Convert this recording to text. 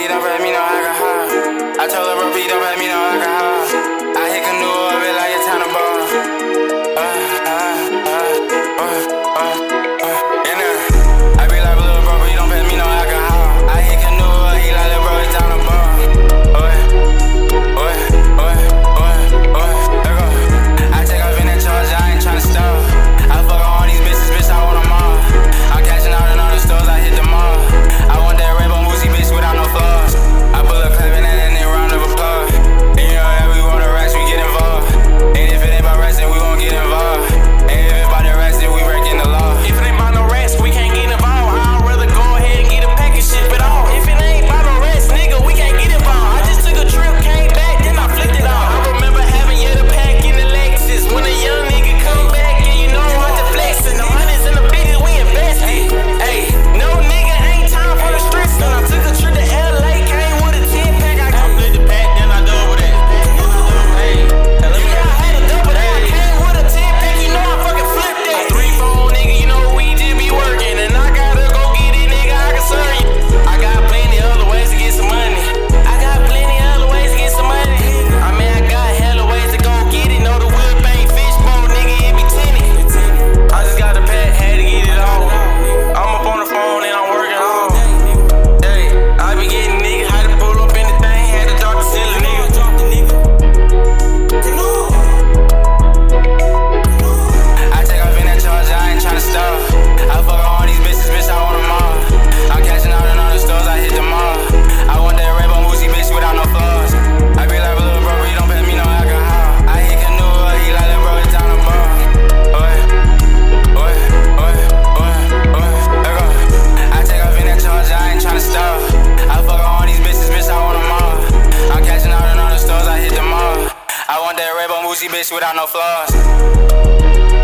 beat up at me, no alcohol. I told her, repeat. up at me, no alcohol. bougie bitch without no flaws.